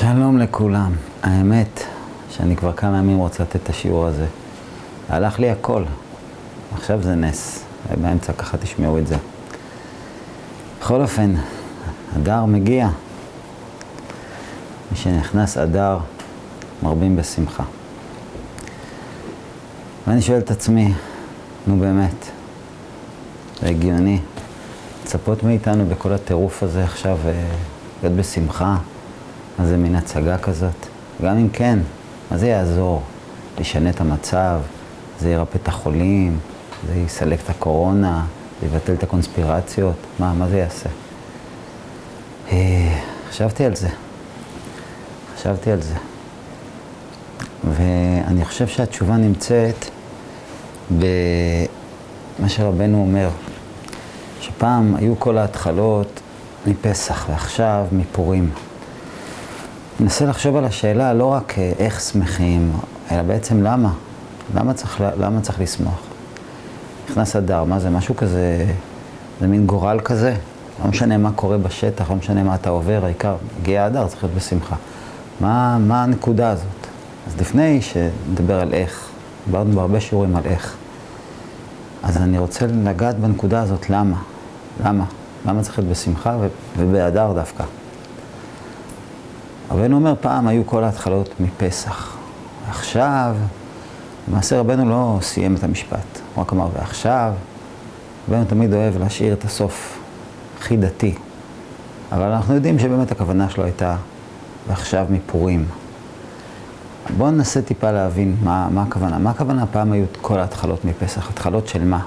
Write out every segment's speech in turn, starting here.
שלום לכולם. האמת שאני כבר כמה ימים רוצה לתת את השיעור הזה. הלך לי הכל. עכשיו זה נס. באמצע ככה תשמעו את זה. בכל אופן, אדר מגיע. מי שנכנס אדר, מרבים בשמחה. ואני שואל את עצמי, נו באמת, זה הגיוני לצפות מאיתנו בכל הטירוף הזה עכשיו אה, להיות בשמחה? מה זה מין הצגה כזאת? גם אם כן, מה זה יעזור? ישנה את המצב, זה ירפא את החולים, זה יסלק את הקורונה, זה יבטל את הקונספירציות, מה, מה זה יעשה? אה, חשבתי על זה. חשבתי על זה. ואני חושב שהתשובה נמצאת במה שרבנו אומר, שפעם היו כל ההתחלות מפסח ועכשיו מפורים. ננסה לחשוב על השאלה לא רק אה, איך שמחים, אלא בעצם למה. למה צריך, למה צריך לשמוח? נכנס אדר, מה זה? משהו כזה, זה מין גורל כזה? לא משנה מה קורה בשטח, לא משנה מה אתה עובר, העיקר, הגיע אדר, צריך להיות בשמחה. מה, מה הנקודה הזאת? אז לפני שנדבר על איך, דיברנו בהרבה שיעורים על איך, אז אני רוצה לגעת בנקודה הזאת, למה? למה? למה צריך להיות בשמחה ובאדר דווקא? רבנו אומר, פעם היו כל ההתחלות מפסח. עכשיו, למעשה רבנו לא סיים את המשפט, הוא רק אמר, ועכשיו, רבנו תמיד אוהב להשאיר את הסוף הכי דתי. אבל אנחנו יודעים שבאמת הכוונה שלו הייתה, ועכשיו מפורים. בואו ננסה טיפה להבין מה, מה הכוונה. מה הכוונה פעם היו כל ההתחלות מפסח? התחלות של מה?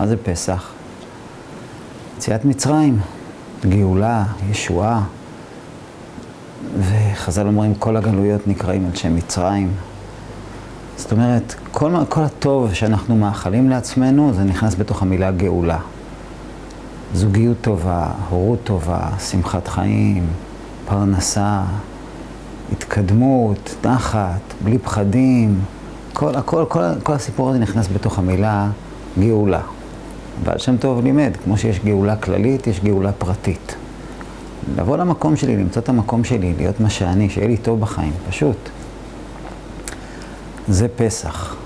מה זה פסח? יציאת מצרים, גאולה, ישועה. וחז"ל אומרים, כל הגלויות נקראים על שם מצרים. זאת אומרת, כל, כל הטוב שאנחנו מאחלים לעצמנו, זה נכנס בתוך המילה גאולה. זוגיות טובה, הורות טובה, שמחת חיים, פרנסה, התקדמות, נחת, בלי פחדים, כל, הכל, כל, כל הסיפור הזה נכנס בתוך המילה גאולה. בעל שם טוב לימד, כמו שיש גאולה כללית, יש גאולה פרטית. לבוא למקום שלי, למצוא את המקום שלי, להיות מה שאני, שיהיה לי טוב בחיים, פשוט. זה פסח.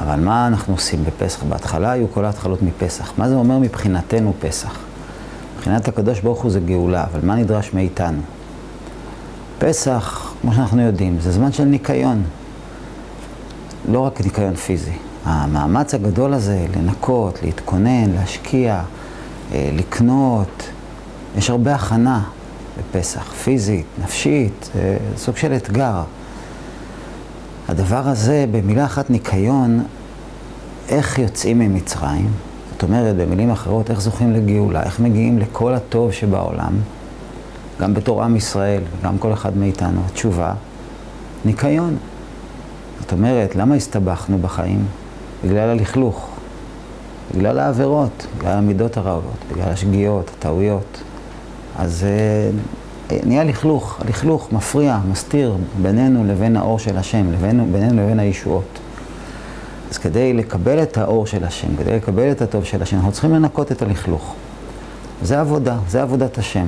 אבל מה אנחנו עושים בפסח? בהתחלה היו כל ההתחלות מפסח. מה זה אומר מבחינתנו פסח? מבחינת הקדוש ברוך הוא זה גאולה, אבל מה נדרש מאיתנו? פסח, כמו שאנחנו יודעים, זה זמן של ניקיון. לא רק ניקיון פיזי. המאמץ הגדול הזה לנקות, להתכונן, להשקיע, אה, לקנות, יש הרבה הכנה בפסח, פיזית, נפשית, זה סוג של אתגר. הדבר הזה, במילה אחת ניקיון, איך יוצאים ממצרים, זאת אומרת, במילים אחרות, איך זוכים לגאולה, איך מגיעים לכל הטוב שבעולם, גם בתור עם ישראל, וגם כל אחד מאיתנו, התשובה, ניקיון. זאת אומרת, למה הסתבכנו בחיים? בגלל הלכלוך, בגלל העבירות, בגלל המידות הרעות, בגלל השגיאות, הטעויות. אז אה, נהיה לכלוך, הלכלוך מפריע, מסתיר בינינו לבין האור של השם, לבינו, בינינו לבין הישועות. אז כדי לקבל את האור של השם, כדי לקבל את הטוב של השם, אנחנו צריכים לנקות את הלכלוך. זה עבודה, זה עבודת השם.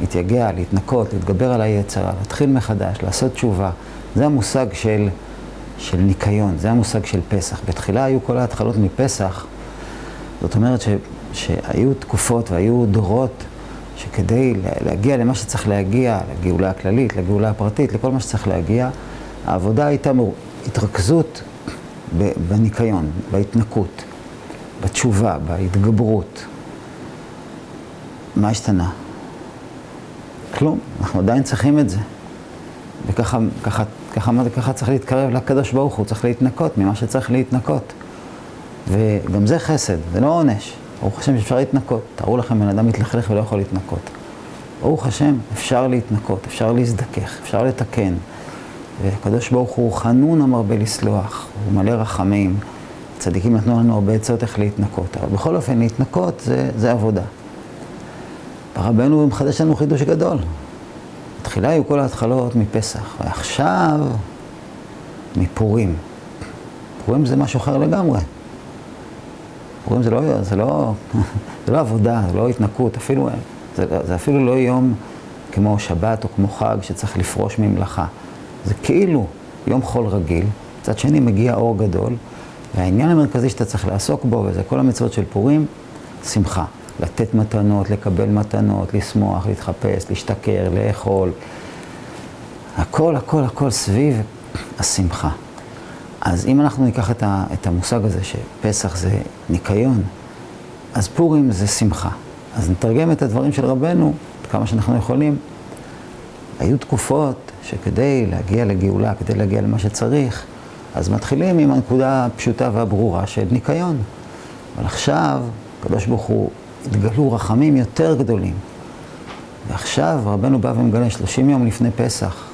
להתייגע, להתנקות, להתגבר על היצרה, להתחיל מחדש, לעשות תשובה. זה המושג של, של ניקיון, זה המושג של פסח. בתחילה היו כל ההתחלות מפסח, זאת אומרת ש, שהיו תקופות והיו דורות שכדי להגיע למה שצריך להגיע, לגאולה הכללית, לגאולה הפרטית, לכל מה שצריך להגיע, העבודה הייתה מור... התרכזות בניקיון, בהתנקות, בתשובה, בהתגברות. מה השתנה? כלום, אנחנו עדיין צריכים את זה. וככה ככה, ככה, ככה, צריך להתקרב לקדוש ברוך הוא, צריך להתנקות ממה שצריך להתנקות. וגם זה חסד, זה לא עונש. ברוך השם שאפשר להתנקות. תארו לכם בן אדם מתלכלך ולא יכול להתנקות. ברוך השם, אפשר להתנקות, אפשר להזדכך, אפשר לתקן. והקדוש ברוך הוא חנון המרבה לסלוח, הוא מלא רחמים. צדיקים נתנו לנו הרבה עצות איך להתנקות, אבל בכל אופן, להתנקות זה, זה עבודה. רבנו מחדש לנו חידוש גדול. בתחילה היו כל ההתחלות מפסח, ועכשיו מפורים. פורים זה משהו אחר לגמרי. פורים זה לא, זה לא, זה לא עבודה, זה לא התנקות, אפילו, זה, זה אפילו לא יום כמו שבת או כמו חג שצריך לפרוש ממלאכה. זה כאילו יום חול רגיל, מצד שני מגיע אור גדול, והעניין המרכזי שאתה צריך לעסוק בו, וזה כל המצוות של פורים, שמחה. לתת מתנות, לקבל מתנות, לשמוח, להתחפש, להשתכר, לאכול. הכל, הכל, הכל סביב השמחה. אז אם אנחנו ניקח את, ה, את המושג הזה שפסח זה ניקיון, אז פורים זה שמחה. אז נתרגם את הדברים של רבנו, כמה שאנחנו יכולים. היו תקופות שכדי להגיע לגאולה, כדי להגיע למה שצריך, אז מתחילים עם הנקודה הפשוטה והברורה של ניקיון. אבל עכשיו, הקדוש ברוך הוא, התגלו רחמים יותר גדולים. ועכשיו רבנו בא ומגלה 30 יום לפני פסח.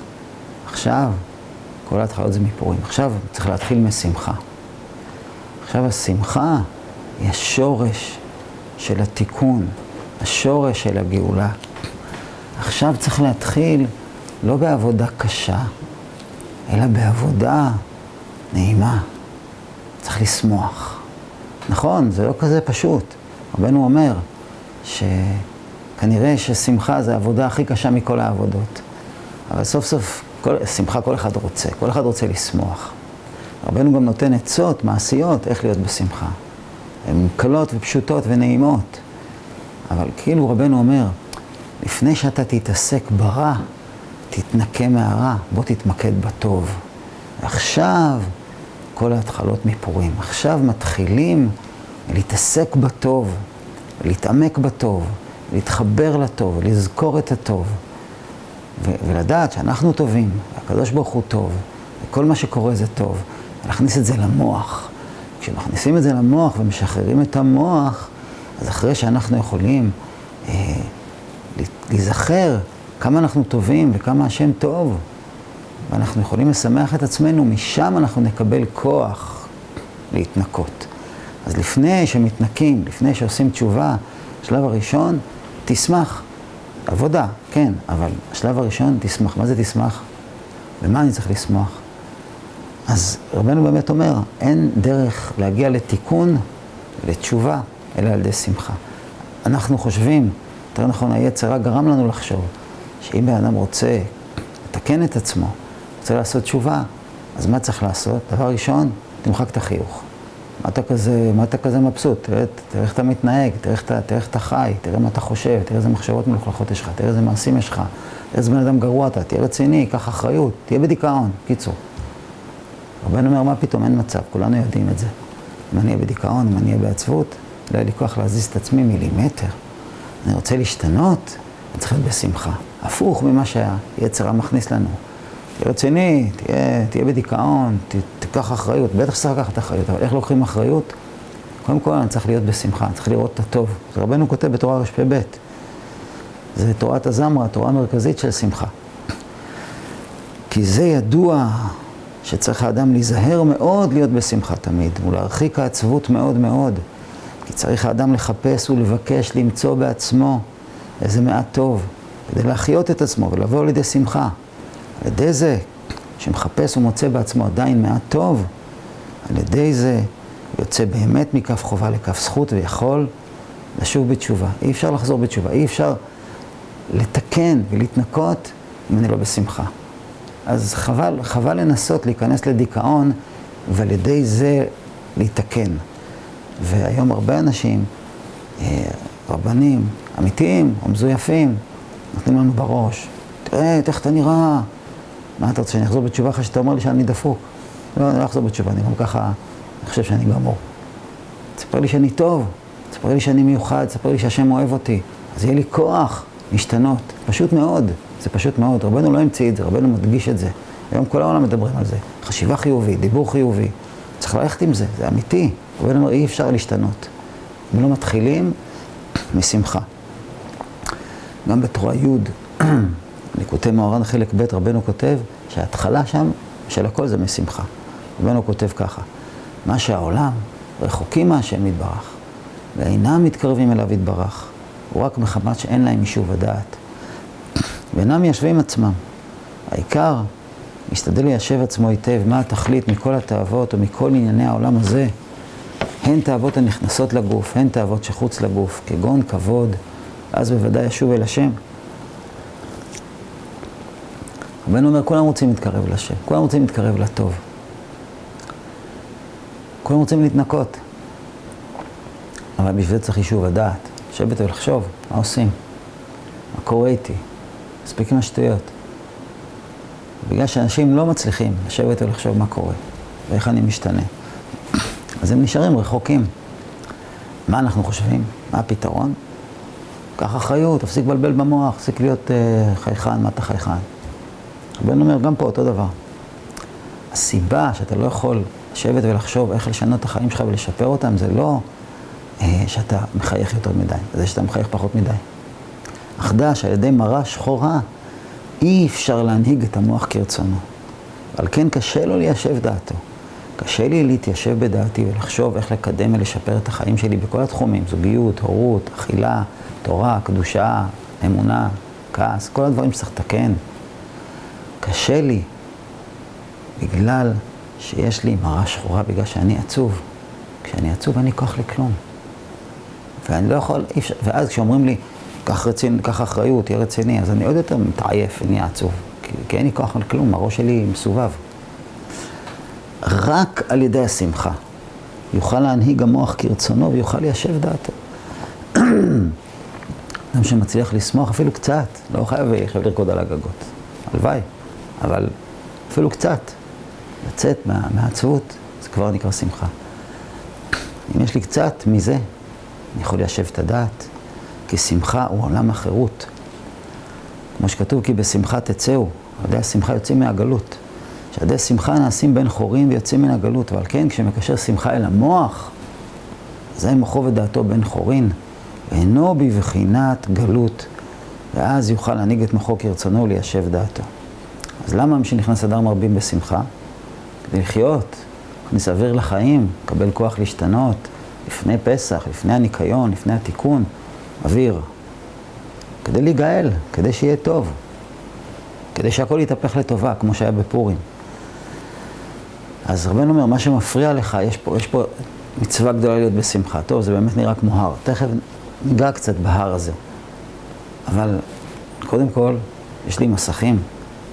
עכשיו, כל ההתחלות זה מפורים. עכשיו צריך להתחיל משמחה. עכשיו השמחה היא השורש של התיקון, השורש של הגאולה. עכשיו צריך להתחיל לא בעבודה קשה, אלא בעבודה נעימה. צריך לשמוח. נכון, זה לא כזה פשוט. רבנו אומר שכנראה ששמחה זה העבודה הכי קשה מכל העבודות. אבל סוף סוף, כל, שמחה כל אחד רוצה, כל אחד רוצה לשמוח. רבנו גם נותן עצות מעשיות איך להיות בשמחה. הן קלות ופשוטות ונעימות. אבל כאילו רבנו אומר, לפני שאתה תתעסק ברע, תתנקה מהרע, בוא תתמקד בטוב. עכשיו כל ההתחלות מפורים. עכשיו מתחילים להתעסק בטוב, להתעמק בטוב, להתחבר לטוב, לזכור את הטוב. ולדעת שאנחנו טובים, הקדוש ברוך הוא טוב, וכל מה שקורה זה טוב. להכניס את זה למוח. כשמכניסים את זה למוח ומשחררים את המוח, אז אחרי שאנחנו יכולים אה, להיזכר כמה אנחנו טובים וכמה השם טוב, ואנחנו יכולים לשמח את עצמנו, משם אנחנו נקבל כוח להתנקות. אז לפני שמתנקים, לפני שעושים תשובה, השלב הראשון, תשמח. עבודה, כן, אבל השלב הראשון, תשמח. מה זה תשמח? ומה אני צריך לשמוח? אז רבנו באמת אומר, אין דרך להגיע לתיקון, לתשובה, אלא על ידי שמחה. אנחנו חושבים, יותר נכון, היצר רק גרם לנו לחשוב, שאם בן אדם רוצה לתקן את עצמו, רוצה לעשות תשובה, אז מה צריך לעשות? דבר ראשון, תמחק את החיוך. מה אתה כזה, מה אתה כזה מבסוט? תראה, תראה איך אתה מתנהג, תראה איך תראה איך אתה חי, תראה מה אתה חושב, תראה איזה מחשבות מלוכלכות יש לך, תראה איזה מעשים יש לך, תראה איזה בן אדם גרוע אתה, תהיה רציני, קח אחריות, תהיה בדיכאון, קיצור. רבנו אומר, מה פתאום, אין מצב, כולנו יודעים את זה. אם אני אהיה בדיכאון, אם אני אהיה בעצבות, לא יהיה לי כוח להזיז את עצמי מילימטר. אני רוצה להשתנות, אני צריך להיות בשמחה. הפוך ממה שהיצר מכניס לנו. תהיה רציני, תהיה, תהיה בדיכאון, ת, תיקח אחריות. בטח שצריך לקחת אחריות, אבל איך לוקחים אחריות? קודם כל אני צריך להיות בשמחה, אני צריך לראות את הטוב. רבנו כותב בתורה רש"פ. זה תורת הזמרה, תורה מרכזית של שמחה. כי זה ידוע שצריך האדם להיזהר מאוד להיות בשמחה תמיד, ולהרחיק העצבות מאוד מאוד. כי צריך האדם לחפש ולבקש למצוא בעצמו איזה מעט טוב, כדי להחיות את עצמו ולבוא לידי שמחה. על ידי זה שמחפש ומוצא בעצמו עדיין מעט טוב, על ידי זה יוצא באמת מכף חובה לכף זכות ויכול לשוב בתשובה. אי אפשר לחזור בתשובה, אי אפשר לתקן ולהתנקות אם אני לא בשמחה. אז חבל, חבל לנסות להיכנס לדיכאון ועל ידי זה להתקן. והיום הרבה אנשים, אה, רבנים אמיתיים או מזויפים, נותנים לנו בראש, תראה, איך אתה נראה, מה אתה רוצה, שאני אחזור בתשובה אחרי שאתה אומר לי שאני דפוק? לא, אני לא אחזור בתשובה, אני גם ככה, אני חושב שאני גמור. תספר לי שאני טוב, תספר לי שאני מיוחד, תספר לי שהשם אוהב אותי. אז יהיה לי כוח להשתנות, פשוט מאוד, זה פשוט מאוד. רבנו לא המציא את זה, רבנו מדגיש את זה. היום כל העולם מדברים על זה. חשיבה חיובית, דיבור חיובי. צריך ללכת עם זה, זה אמיתי. רבנו אומר, אי אפשר להשתנות. אם לא מתחילים, משמחה. גם בתורה י', ליקוטי מאורן חלק ב', רבנו כותב שההתחלה שם של הכל זה משמחה. רבנו כותב ככה, מה שהעולם רחוקים מהשם יתברך, ואינם מתקרבים אליו יתברך, הוא רק מחמת שאין להם יישוב הדעת. ואינם מיישבים עצמם. העיקר, משתדל ליישב עצמו היטב מה התכלית מכל התאוות או מכל ענייני העולם הזה. הן תאוות הנכנסות לגוף, הן תאוות שחוץ לגוף, כגון כבוד, אז בוודאי ישוב אל השם. רבנו אומר, כולם רוצים להתקרב לשם, כולם רוצים להתקרב לטוב. כולם רוצים להתנקות. אבל בשביל זה צריך יישוב הדעת, לשבת ולחשוב, מה עושים? מה קורה איתי? מספיק עם השטויות. בגלל שאנשים לא מצליחים לשבת ולחשוב מה קורה, ואיך אני משתנה. אז הם נשארים רחוקים. מה אנחנו חושבים? מה הפתרון? קח אחריות, תפסיק לבלבל במוח, תפסיק להיות uh, חייכן, מה אתה חייכן? רבנו אומר, גם פה אותו דבר. הסיבה שאתה לא יכול לשבת ולחשוב איך לשנות את החיים שלך ולשפר אותם, זה לא uh, שאתה מחייך יותר מדי, זה שאתה מחייך פחות מדי. אך דע שעל ידי מראה שחורה אי אפשר להנהיג את המוח כרצונו. על כן קשה לו ליישב דעתו. קשה לי להתיישב בדעתי ולחשוב איך לקדם ולשפר את החיים שלי בכל התחומים, זוגיות, הורות, אכילה, תורה, קדושה, אמונה, כעס, כל הדברים שצריך לתקן. קשה לי בגלל שיש לי מראה שחורה, בגלל שאני עצוב. כשאני עצוב אין לי כוח לכלום. ואני לא יכול, אפשר, ואז כשאומרים לי, קח, רצין, קח אחריות, תהיה רציני, אז אני עוד יותר מתעייף ונהיה עצוב. כי, כי אין לי כוח לכלום, הראש שלי מסובב. רק על ידי השמחה יוכל להנהיג המוח כרצונו ויוכל ליישב דעתו. אדם שמצליח לשמוח אפילו קצת, לא חייב, חייב לרקוד על הגגות, הלוואי, אבל אפילו קצת, לצאת מה, מהעצבות, זה כבר נקרא שמחה. אם יש לי קצת מזה, אני יכול ליישב את הדעת, כי שמחה הוא עולם החירות. כמו שכתוב, כי בשמחה תצאו, עדי השמחה יוצאים מהגלות. שעדי שמחה נעשים בין חורים ויוצאים מן הגלות, ועל כן כשמקשר שמחה אל המוח, זה מוחו ודעתו בן חורין, ואינו בבחינת גלות, ואז יוכל להנהיג את מוחו כרצונו וליישב דעתו. אז למה מי שנכנס אדר מרבים בשמחה? כדי לחיות, להכניס אוויר לחיים, לקבל כוח להשתנות, לפני פסח, לפני הניקיון, לפני התיקון, אוויר. כדי להיגאל, כדי שיהיה טוב, כדי שהכל יתהפך לטובה, כמו שהיה בפורים. אז רבנו אומר, מה שמפריע לך, יש פה, יש פה מצווה גדולה להיות בשמחה. טוב, זה באמת נראה כמו הר. תכף ניגע קצת בהר הזה. אבל קודם כל, יש לי מסכים.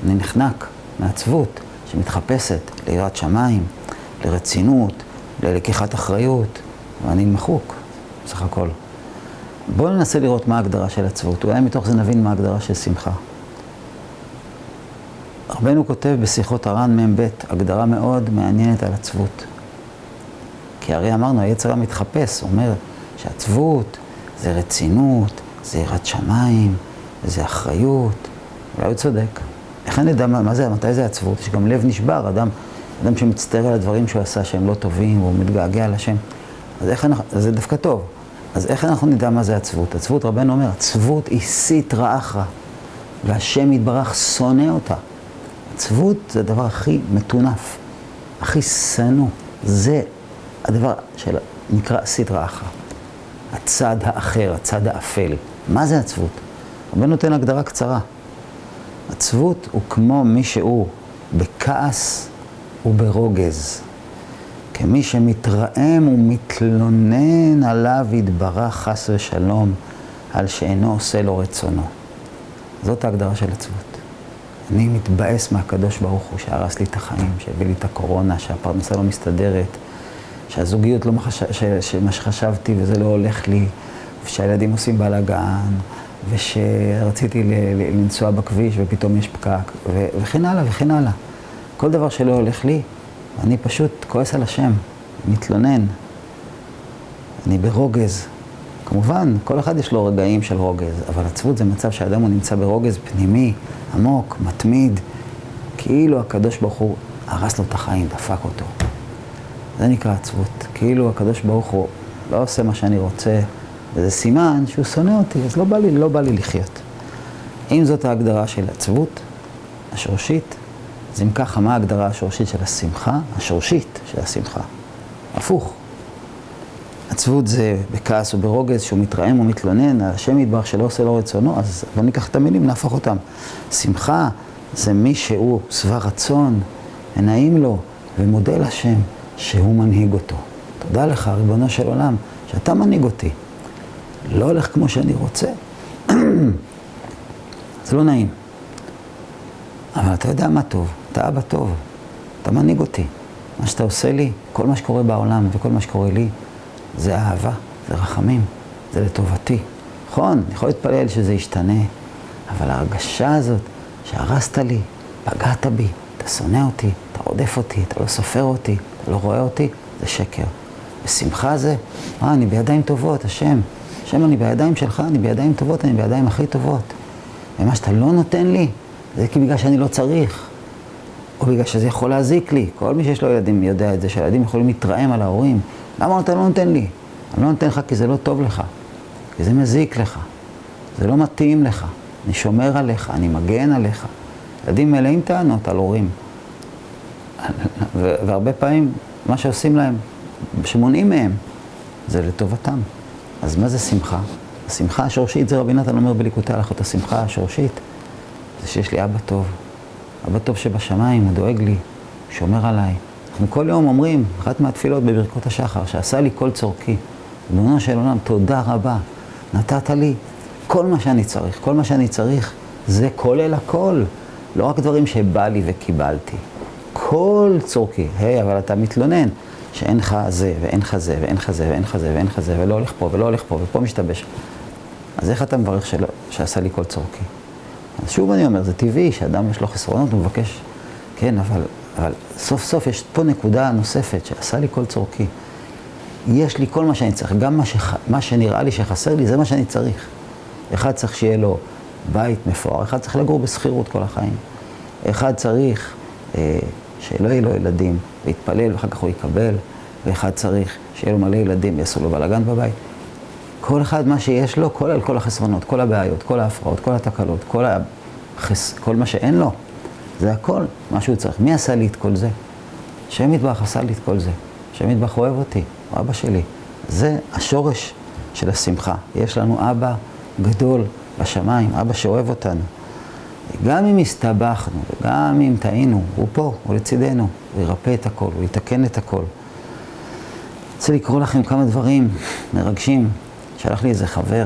אני נחנק מעצבות שמתחפשת ליראת שמיים, לרצינות, ללקיחת אחריות, ואני מחוק, בסך הכל. בואו ננסה לראות מה ההגדרה של עצבות. אולי מתוך זה נבין מה ההגדרה של שמחה. רבנו כותב בשיחות הר"ן מ"ב, הגדרה מאוד מעניינת על עצבות. כי הרי אמרנו, היצר המתחפש אומר שעצבות זה רצינות, זה יראת שמיים, זה אחריות. אולי הוא צודק. איך אני יודע מה, זה, מתי זה עצבות? יש גם לב נשבר, אדם, אדם שמצטער על הדברים שהוא עשה שהם לא טובים, והוא מתגעגע לשם. אז איך אנחנו, אז זה דווקא טוב. אז איך אנחנו נדע מה זה עצבות? עצבות, רבנו אומר, עצבות היא סיטרא אחרא, והשם יתברך שונא אותה. עצבות זה הדבר הכי מטונף, הכי שנוא. זה הדבר שנקרא סדרה אחת. הצד האחר, הצד האפל. מה זה עצבות? רבי נותן הגדרה קצרה. עצבות הוא כמו מי שהוא בכעס וברוגז. כמי שמתרעם ומתלונן עליו יתברך חס ושלום על שאינו עושה לו רצונו. זאת ההגדרה של עצבות. אני מתבאס מהקדוש ברוך הוא שהרס לי את החיים, שהביא לי את הקורונה, שהפרנסה לא מסתדרת, שהזוגיות לא מה שחשבתי וזה לא הולך לי, ושהילדים עושים בלאגן, ושרציתי לנסוע בכביש ופתאום יש פקק, וכן הלאה וכן הלאה. כל דבר שלא הולך לי, אני פשוט כועס על השם, מתלונן. אני ברוגז. כמובן, כל אחד יש לו רגעים של רוגז, אבל עצבות זה מצב שהאדם הוא נמצא ברוגז פנימי, עמוק, מתמיד, כאילו הקדוש ברוך הוא הרס לו את החיים, דפק אותו. זה נקרא עצבות. כאילו הקדוש ברוך הוא לא עושה מה שאני רוצה, וזה סימן שהוא שונא אותי, אז לא בא לי, לא בא לי לחיות. אם זאת ההגדרה של עצבות, השורשית, אז אם ככה, מה ההגדרה השורשית של השמחה? השורשית של השמחה. הפוך. עצבות זה בכעס וברוגז, שהוא מתרעם ומתלונן על השם יתברך שלא עושה לו רצונו, אז בוא ניקח את המילים, נהפוך אותם. שמחה זה מי שהוא שבע רצון, ונעים לו, ומודה לשם שהוא מנהיג אותו. תודה לך, ריבונו של עולם, שאתה מנהיג אותי. לא הולך כמו שאני רוצה. זה לא נעים. אבל אתה יודע מה טוב, אתה אבא טוב, אתה מנהיג אותי. מה שאתה עושה לי, כל מה שקורה בעולם וכל מה שקורה לי, זה אהבה, זה רחמים, זה לטובתי. נכון, אני יכול להתפלל שזה ישתנה, אבל ההרגשה הזאת שהרסת לי, פגעת בי, אתה שונא אותי, אתה רודף אותי, אתה לא סופר אותי, אתה לא רואה אותי, זה שקר. ושמחה זה, אה, אני בידיים טובות, השם. השם, אני בידיים שלך, אני בידיים טובות, אני בידיים הכי טובות. ומה שאתה לא נותן לי, זה כי בגלל שאני לא צריך. או בגלל שזה יכול להזיק לי. כל מי שיש לו ילדים יודע את זה, שהילדים יכולים להתרעם על ההורים. למה אתה לא נותן לי? אני לא נותן לך כי זה לא טוב לך, כי זה מזיק לך, זה לא מתאים לך. אני שומר עליך, אני מגן עליך. ילדים מלאים טענות על הורים. והרבה פעמים מה שעושים להם, שמונעים מהם, זה לטובתם. אז מה זה שמחה? השמחה השורשית, זה רבי נתן אומר בליקוטי הלכות, השמחה השורשית, זה שיש לי אבא טוב. אבא טוב שבשמיים, הוא דואג לי, שומר עליי. אנחנו כל יום אומרים, אחת מהתפילות בברכות השחר, שעשה לי כל צורכי. ריבונו של עולם, תודה רבה. נתת לי כל מה שאני צריך. כל מה שאני צריך זה כולל הכל. לא רק דברים שבא לי וקיבלתי. כל צורכי. היי, hey, אבל אתה מתלונן שאין לך זה, ואין לך זה, ואין לך זה, ואין לך זה, ואין לך זה, ולא הולך פה, ולא הולך פה, ופה משתבש. אז איך אתה מברך שלא, שעשה לי כל צורכי? אז שוב אני אומר, זה טבעי שאדם יש לו חסרונות, הוא מבקש, כן, אבל, אבל סוף סוף יש פה נקודה נוספת שעשה לי כל צורכי. יש לי כל מה שאני צריך, גם מה, שח, מה שנראה לי שחסר לי, זה מה שאני צריך. אחד צריך שיהיה לו בית מפואר, אחד צריך לגור בשכירות כל החיים. אחד צריך אה, שלא יהיו לו ילדים, ויתפלל ואחר כך הוא יקבל, ואחד צריך שיהיה לו מלא ילדים ויעשו לו בלאגן בבית. כל אחד מה שיש לו, כולל כל החסרונות, כל הבעיות, כל ההפרעות, כל התקלות, כל, החס... כל מה שאין לו, זה הכל מה שהוא צריך. מי עשה לי את כל זה? השם יתברך עשה לי את כל זה. השם יתברך אוהב אותי, הוא אבא שלי. זה השורש של השמחה. יש לנו אבא גדול בשמיים, אבא שאוהב אותנו. גם אם הסתבכנו, וגם אם טעינו, הוא פה, הוא לצידנו, הוא ירפא את הכל, הוא יתקן את הכל. אני רוצה לקרוא לכם כמה דברים מרגשים. שלח לי איזה חבר,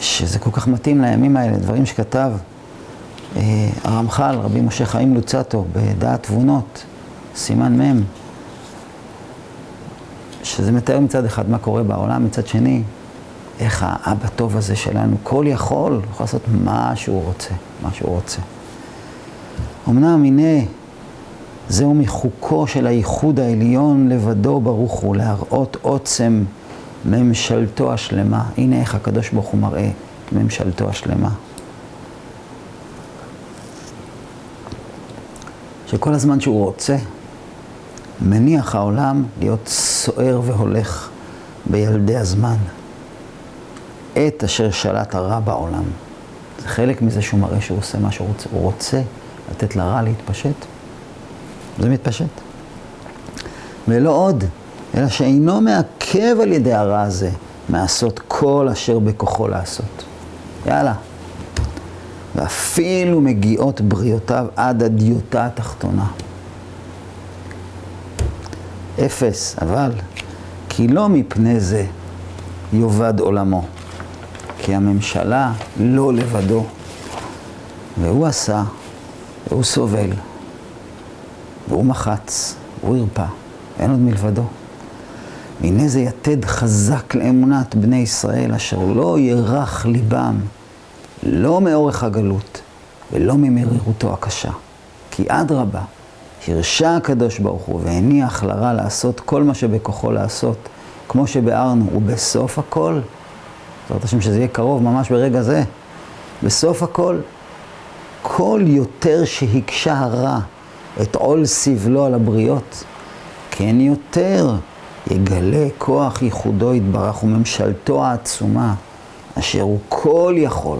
שזה כל כך מתאים לימים האלה, דברים שכתב אה, הרמח"ל, רבי משה חיים לוצטו, בדעת תבונות, סימן מ', שזה מתאר מצד אחד מה קורה בעולם, מצד שני, איך האבא טוב הזה שלנו, כל יכול, יכול לעשות מה שהוא רוצה, מה שהוא רוצה. אמנם הנה, זהו מחוקו של הייחוד העליון לבדו ברוך הוא, להראות עוצם ממשלתו השלמה. הנה איך הקדוש ברוך הוא מראה ממשלתו השלמה. שכל הזמן שהוא רוצה, מניח העולם להיות סוער והולך בילדי הזמן. עת אשר שלט הרע בעולם. זה חלק מזה שהוא מראה שהוא עושה מה שהוא רוצה. הוא רוצה לתת לרע להתפשט. זה מתפשט. ולא עוד, אלא שאינו מעכב על ידי הרע הזה מעשות כל אשר בכוחו לעשות. יאללה. ואפילו מגיעות בריאותיו עד הדיוטה התחתונה. אפס, אבל כי לא מפני זה יאבד עולמו. כי הממשלה לא לבדו, והוא עשה, והוא סובל, והוא מחץ, והוא הרפא, אין עוד מלבדו. הנה זה יתד חזק לאמונת בני ישראל, אשר לא ירח ליבם, לא מאורך הגלות, ולא ממרירותו הקשה. כי אדרבה, הרשה הקדוש ברוך הוא והניח לרע לעשות כל מה שבכוחו לעשות, כמו שביארנו, ובסוף הכל, בעזרת השם שזה יהיה קרוב ממש ברגע זה. בסוף הכל, כל יותר שהקשה הרע את עול סבלו על הבריות, כן יותר יגלה כוח ייחודו יתברך וממשלתו העצומה, אשר הוא כל יכול,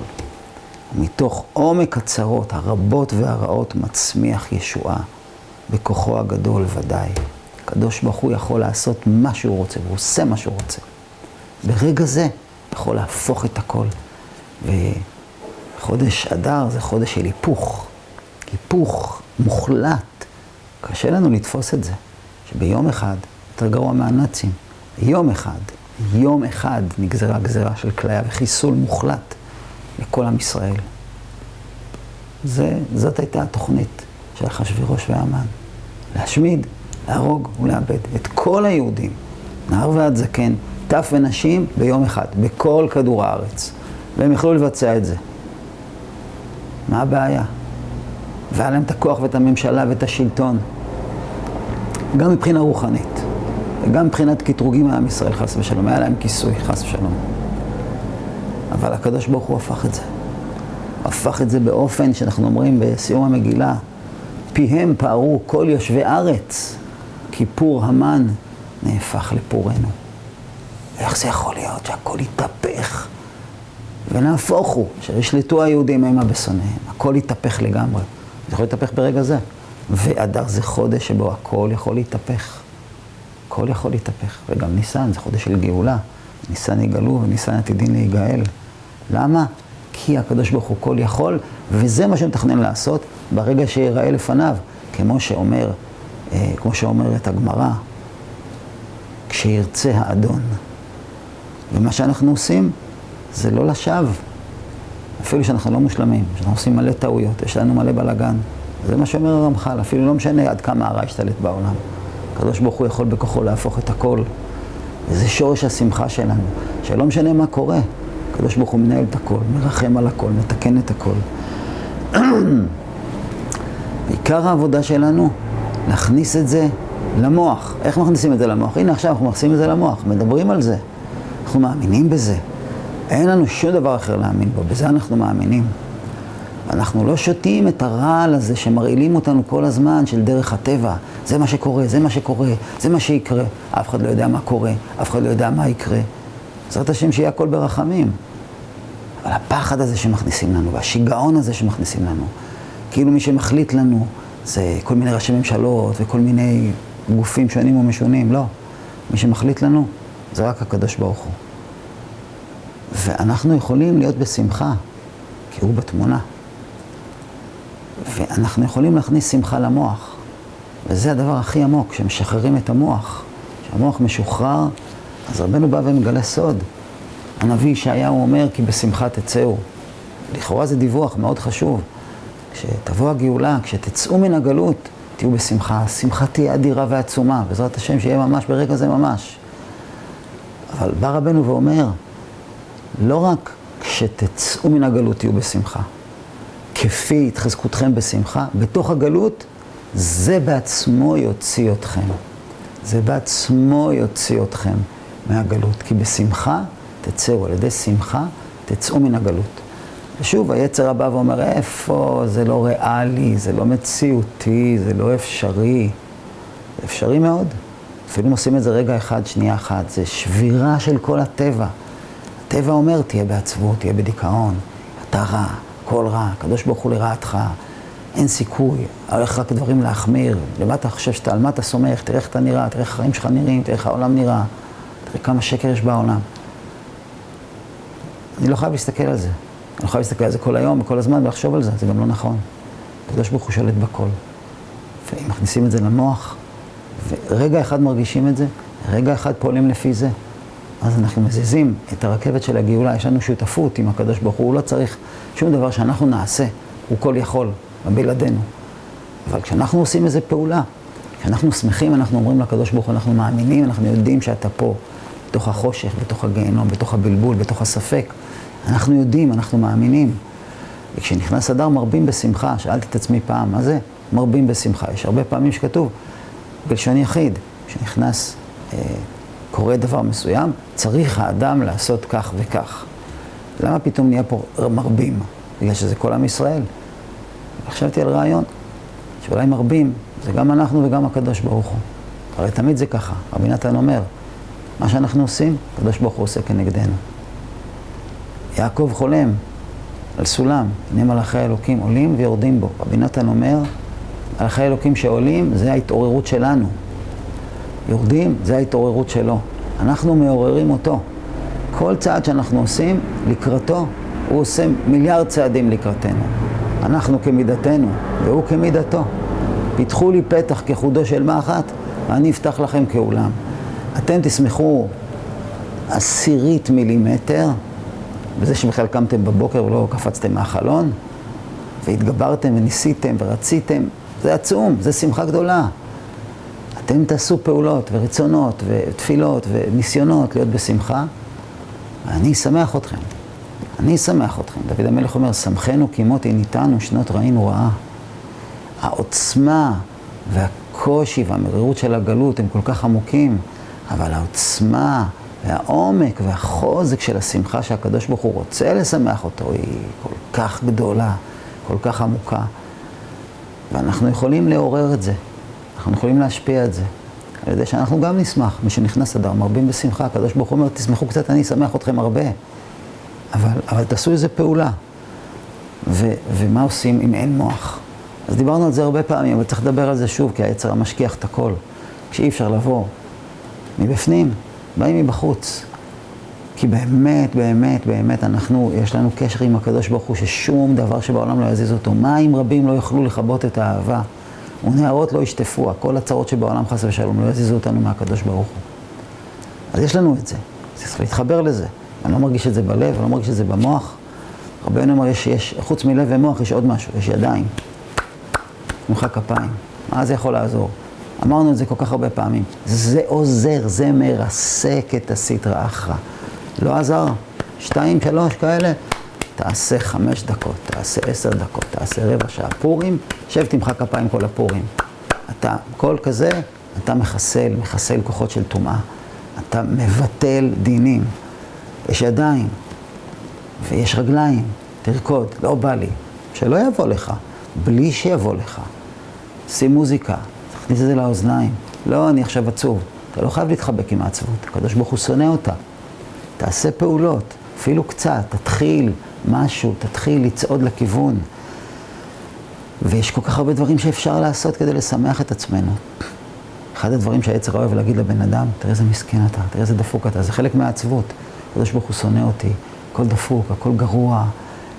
ומתוך עומק הצרות הרבות והרעות מצמיח ישועה, בכוחו הגדול ודאי. הקדוש ברוך הוא יכול לעשות מה שהוא רוצה, והוא עושה מה שהוא רוצה. ברגע זה, יכול להפוך את הכל. וחודש אדר זה חודש של היפוך, היפוך מוחלט. קשה לנו לתפוס את זה, שביום אחד, יותר גרוע מהנאצים, יום אחד, יום אחד נגזרה גזרה של כליה וחיסול מוחלט לכל עם ישראל. זה, זאת הייתה התוכנית של אחשוורוש והמן. להשמיד, להרוג ולאבד את כל היהודים, נער ועד זקן, טף ונשים ביום אחד, בכל כדור הארץ. והם יכלו לבצע את זה. מה הבעיה? והיה להם את הכוח ואת הממשלה ואת השלטון. גם מבחינה רוחנית, וגם מבחינת קטרוגים מעם ישראל, חס ושלום. היה להם כיסוי, חס ושלום. אבל הקדוש ברוך הוא הפך את זה. הפך את זה באופן שאנחנו אומרים בסיום המגילה, פיהם פערו כל יושבי ארץ, כיפור המן נהפך לפורנו. איך זה יכול להיות שהכל יתהפך? ונהפוך הוא, שישלטו היהודים המה בשונאיהם. הכל יתהפך לגמרי. זה יכול להתהפך ברגע זה. ואדר זה חודש שבו הכל יכול להתהפך. הכל יכול להתהפך. וגם ניסן זה חודש של גאולה. ניסן יגאלו וניסן עתידין להיגאל. למה? כי הקדוש ברוך הוא כל יכול, וזה מה שמתכנן לעשות ברגע שיראה לפניו. כמו שאומר, אה, כמו שאומרת הגמרא, כשירצה האדון. ומה שאנחנו עושים זה לא לשווא. אפילו שאנחנו לא מושלמים, שאנחנו עושים מלא טעויות, יש לנו מלא בלאגן. זה מה שאומר הרמח"ל, אפילו לא משנה עד כמה הרע ישתלט בעולם. הקדוש ברוך הוא יכול בכוחו להפוך את הכל. וזה שורש השמחה שלנו, שלא משנה מה קורה, הקדוש ברוך הוא מנהל את הכל, מרחם על הכל, מתקן את הכל. עיקר העבודה שלנו, להכניס את זה למוח. איך מכניסים את זה למוח? הנה עכשיו אנחנו מכניסים את זה למוח, מדברים על זה. אנחנו מאמינים בזה. אין לנו שום דבר אחר להאמין בו, בזה אנחנו מאמינים. אנחנו לא שותים את הרעל הזה שמרעילים אותנו כל הזמן של דרך הטבע. זה מה שקורה, זה מה שקורה, זה מה שיקרה. אף אחד לא יודע מה קורה, אף אחד לא יודע מה יקרה. בעזרת השם שיהיה הכל ברחמים. אבל הפחד הזה שמכניסים לנו, והשיגעון הזה שמכניסים לנו, כאילו מי שמחליט לנו זה כל מיני ראשי ממשלות וכל מיני גופים שונים ומשונים, לא. מי שמחליט לנו זה רק הקדוש ברוך הוא. ואנחנו יכולים להיות בשמחה, כי הוא בתמונה. ואנחנו יכולים להכניס שמחה למוח. וזה הדבר הכי עמוק, כשמשחררים את המוח. כשהמוח משוחרר, אז רבנו בא ומגלה סוד. הנביא ישעיהו אומר כי בשמחה תצאו. לכאורה זה דיווח מאוד חשוב. כשתבוא הגאולה, כשתצאו מן הגלות, תהיו בשמחה. השמחה תהיה אדירה ועצומה, בעזרת השם שיהיה ממש ברגע זה ממש. אבל בא רבנו ואומר, לא רק כשתצאו מן הגלות תהיו בשמחה, כפי התחזקותכם בשמחה, בתוך הגלות זה בעצמו יוציא אתכם. זה בעצמו יוציא אתכם מהגלות. כי בשמחה תצאו, על ידי שמחה תצאו מן הגלות. ושוב, היצר הבא ואומר, איפה, זה לא ריאלי, זה לא מציאותי, זה לא אפשרי. זה אפשרי מאוד. אם עושים את זה רגע אחד, שנייה אחת, זה שבירה של כל הטבע. הטבע אומר, תהיה בעצבות, תהיה בדיכאון, אתה רע, הכל רע, הקדוש ברוך הוא לרעתך, אין סיכוי, הולך רק דברים להחמיר, למה אתה חושב שאתה, על מה אתה סומך, תראה איך אתה נראה, תראה איך החיים שלך נראים, תראה איך העולם נראה, תראה כמה שקר יש בעולם. אני לא חייב להסתכל על זה. אני לא חייב להסתכל על זה כל היום וכל הזמן ולחשוב על זה, זה גם לא נכון. הקדוש ברוך הוא שולט בכל. ואם מכניסים את זה למוח, ורגע אחד מרגישים את זה, רגע אחד פועלים לפי זה, אז אנחנו מזיזים את הרכבת של הגאולה, יש לנו שותפות עם הקדוש ברוך הוא, הוא לא צריך שום דבר שאנחנו נעשה, הוא כל יכול, בלעדינו. אבל כשאנחנו עושים איזו פעולה, כשאנחנו שמחים, אנחנו אומרים לקדוש ברוך הוא, אנחנו מאמינים, אנחנו יודעים שאתה פה, בתוך החושך, בתוך הגיהנום, בתוך הבלבול, בתוך הספק. אנחנו יודעים, אנחנו מאמינים. וכשנכנס אדר מרבים בשמחה, שאלתי את עצמי פעם, מה זה מרבים בשמחה? יש הרבה פעמים שכתוב, בלשון יחיד, כשנכנס, אה, קורה דבר מסוים, צריך האדם לעשות כך וכך. למה פתאום נהיה פה מרבים? בגלל שזה כל עם ישראל. חשבתי על רעיון, שאולי מרבים, זה גם אנחנו וגם הקדוש ברוך הוא. הרי תמיד זה ככה, רבי נתן אומר, מה שאנחנו עושים, הקדוש ברוך הוא עושה כנגדנו. יעקב חולם על סולם, הנה מלאכי האלוקים עולים ויורדים בו. רבי נתן אומר, מלאכי האלוקים שעולים, זה ההתעוררות שלנו. יורדים, זה ההתעוררות שלו. אנחנו מעוררים אותו. כל צעד שאנחנו עושים לקראתו, הוא עושה מיליארד צעדים לקראתנו. אנחנו כמידתנו, והוא כמידתו. פיתחו לי פתח כחודו של מחט, ואני אפתח לכם כאולם. אתם תשמחו עשירית מילימטר, בזה שבכלל קמתם בבוקר ולא קפצתם מהחלון, והתגברתם וניסיתם ורציתם, זה עצום, זה שמחה גדולה. אתם תעשו פעולות ורצונות ותפילות וניסיונות להיות בשמחה, ואני אשמח אתכם. אני אשמח אתכם. דוד המלך אומר, שמחנו כי מותי ניתנו שנות ראינו רעה. העוצמה והקושי והמרירות של הגלות הם כל כך עמוקים, אבל העוצמה והעומק והחוזק של השמחה שהקדוש ברוך הוא רוצה לשמח אותו היא כל כך גדולה, כל כך עמוקה. ואנחנו יכולים לעורר את זה, אנחנו יכולים להשפיע את זה. על ידי שאנחנו גם נשמח, מי שנכנס אדר מרבים בשמחה, הקדוש ברוך הוא אומר, תשמחו קצת, אני אשמח אתכם הרבה. אבל, אבל תעשו איזה פעולה. ו, ומה עושים אם אין מוח? אז דיברנו על זה הרבה פעמים, אבל צריך לדבר על זה שוב, כי היצר המשכיח את הכל. כשאי אפשר לבוא מבפנים, באים מבחוץ. כי באמת, באמת, באמת, אנחנו, יש לנו קשר עם הקדוש ברוך הוא, ששום דבר שבעולם לא יזיז אותו. מים רבים לא יוכלו לכבות את האהבה. ונערות לא ישטפו, כל הצרות שבעולם חס ושלום לא יזיזו אותנו מהקדוש ברוך הוא. אז יש לנו את זה, צריך להתחבר לזה. אני לא מרגיש את זה בלב, אני לא מרגיש את זה במוח. רבנו אומר, יש, יש, חוץ מלב ומוח יש עוד משהו, יש ידיים. נמחא כפיים. מה זה יכול לעזור? אמרנו את זה כל כך הרבה פעמים. זה עוזר, זה מרסק את הסטרא אחרא. לא עזר? שתיים, שלוש כאלה? תעשה חמש דקות, תעשה עשר דקות, תעשה רבע שעה. פורים, שב תמחא כפיים כל הפורים. אתה, כל כזה, אתה מחסל, מחסל כוחות של טומאה. אתה מבטל דינים. יש ידיים ויש רגליים, תרקוד, לא בא לי. שלא יבוא לך, בלי שיבוא לך. שים מוזיקה, תכניס את זה לאוזניים. לא, אני עכשיו עצוב. אתה לא חייב להתחבק עם העצבות, הקדוש ברוך הוא שונא אותה. תעשה פעולות, אפילו קצת, תתחיל משהו, תתחיל לצעוד לכיוון. ויש כל כך הרבה דברים שאפשר לעשות כדי לשמח את עצמנו. אחד הדברים שהיצר אוהב להגיד לבן אדם, תראה איזה מסכן אתה, תראה איזה דפוק אתה, זה חלק מהעצבות. הקדוש ברוך הוא שונא אותי, הכל דפוק, הכל גרוע,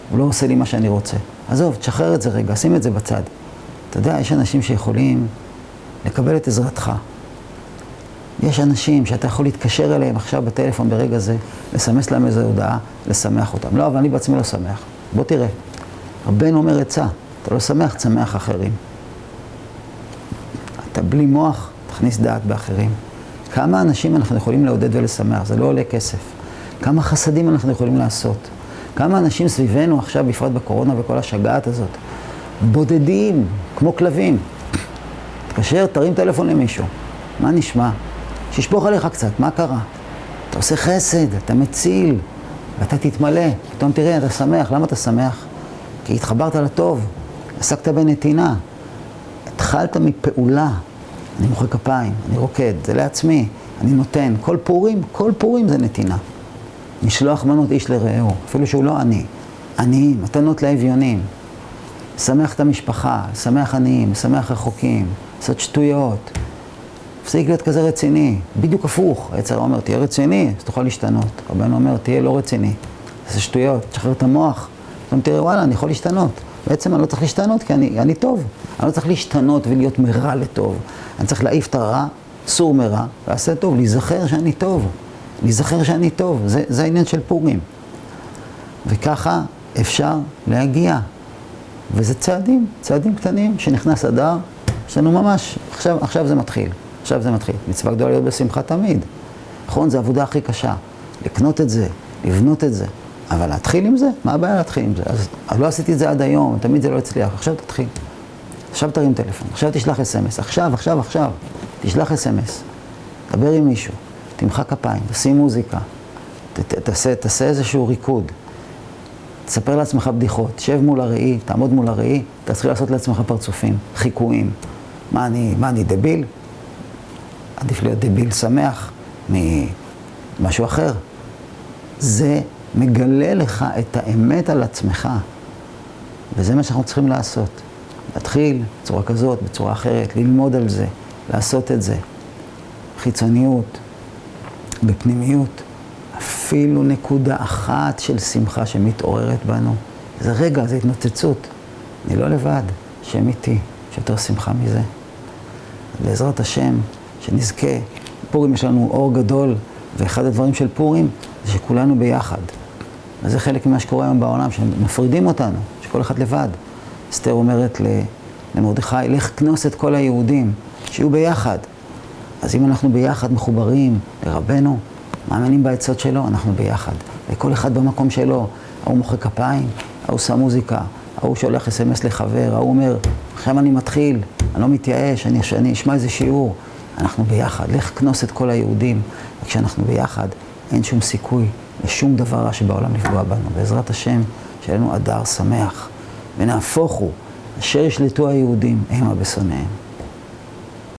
הוא לא עושה לי מה שאני רוצה. עזוב, תשחרר את זה רגע, שים את זה בצד. אתה יודע, יש אנשים שיכולים לקבל את עזרתך. יש אנשים שאתה יכול להתקשר אליהם עכשיו בטלפון ברגע זה, לסמס להם איזו הודעה, לשמח אותם. לא, אבל אני בעצמי לא שמח. בוא תראה. רבנו אומר עצה, אתה לא שמח, תשמח אחרים. אתה בלי מוח, תכניס דעת באחרים. כמה אנשים אנחנו יכולים לעודד ולשמח, זה לא עולה כסף. כמה חסדים אנחנו יכולים לעשות. כמה אנשים סביבנו עכשיו, בפרט בקורונה וכל השגעת הזאת, בודדים, כמו כלבים. תתקשר, תרים טלפון למישהו. מה נשמע? שישפוך עליך קצת, מה קרה? אתה עושה חסד, אתה מציל, ואתה תתמלא. פתאום תראה, אתה שמח. למה אתה שמח? כי התחברת לטוב, עסקת בנתינה. התחלת מפעולה. אני מוחא כפיים, אני רוקד, זה לעצמי, אני נותן. כל פורים, כל פורים זה נתינה. משלוח מנות איש לרעהו, אפילו שהוא לא עני. עניים, מתנות לאביונים. לשמח את המשפחה, לשמח עניים, לשמח רחוקים, לעשות שטויות. תפסיק להיות כזה רציני, בדיוק הפוך. היצר אומר, תהיה רציני, אז תוכל להשתנות. רבנו אומר, תהיה לא רציני. זה שטויות, תשחרר את המוח. פתאום תראה, וואלה, אני יכול להשתנות. בעצם אני לא צריך להשתנות, כי אני, אני טוב. אני לא צריך להשתנות ולהיות מרע לטוב. אני צריך להעיף את הרע, סור מרע, ועשה טוב, להיזכר שאני טוב. להיזכר שאני טוב, זה, זה העניין של פורים. וככה אפשר להגיע. וזה צעדים, צעדים קטנים, שנכנס אדר, יש לנו ממש, עכשיו, עכשיו זה מתחיל. עכשיו זה מתחיל. מצווה גדולה להיות בשמחה תמיד. נכון? זו העבודה הכי קשה. לקנות את זה, לבנות את זה. אבל להתחיל עם זה? מה הבעיה להתחיל עם זה? אז, אז לא עשיתי את זה עד היום, תמיד זה לא הצליח. עכשיו תתחיל. עכשיו תרים טלפון, עכשיו תשלח אס.אם.אס. עכשיו, עכשיו, עכשיו. תשלח אס.אם.אס. דבר עם מישהו. תמחא כפיים, תשים מוזיקה. ת, ת, תעשה, תעשה איזשהו ריקוד. תספר לעצמך בדיחות. שב מול הראי, תעמוד מול הראי, תתחיל לעשות לעצמך פרצופים, חיקויים. מה אני, מה אני דביל? עדיף להיות דביל שמח ממשהו אחר. זה מגלה לך את האמת על עצמך, וזה מה שאנחנו צריכים לעשות. להתחיל בצורה כזאת, בצורה אחרת, ללמוד על זה, לעשות את זה. חיצוניות, בפנימיות, אפילו נקודה אחת של שמחה שמתעוררת בנו. זה רגע, זה התנוצצות. אני לא לבד, שם איתי, יש יותר שמחה מזה. בעזרת השם, שנזכה. פורים יש לנו אור גדול, ואחד הדברים של פורים זה שכולנו ביחד. וזה חלק ממה שקורה היום בעולם, שמפרידים אותנו, שכל אחד לבד. אסתר אומרת למרדכי, לך כנוס את כל היהודים, שיהיו ביחד. אז אם אנחנו ביחד מחוברים לרבנו, מאמינים בעצות שלו, אנחנו ביחד. וכל אחד במקום שלו, ההוא מוחא כפיים, ההוא שם מוזיקה, ההוא שולח אס.אם.אס לחבר, ההוא אומר, לכם אני מתחיל, אני לא מתייאש, אני, אני אשמע איזה שיעור. אנחנו ביחד, לך כנוס את כל היהודים. וכשאנחנו ביחד, אין שום סיכוי לשום דבר רע שבעולם לפגוע בנו. בעזרת השם, שיהיה לנו אדר שמח. ונהפוך הוא, אשר ישלטו היהודים, המה בשונאיהם.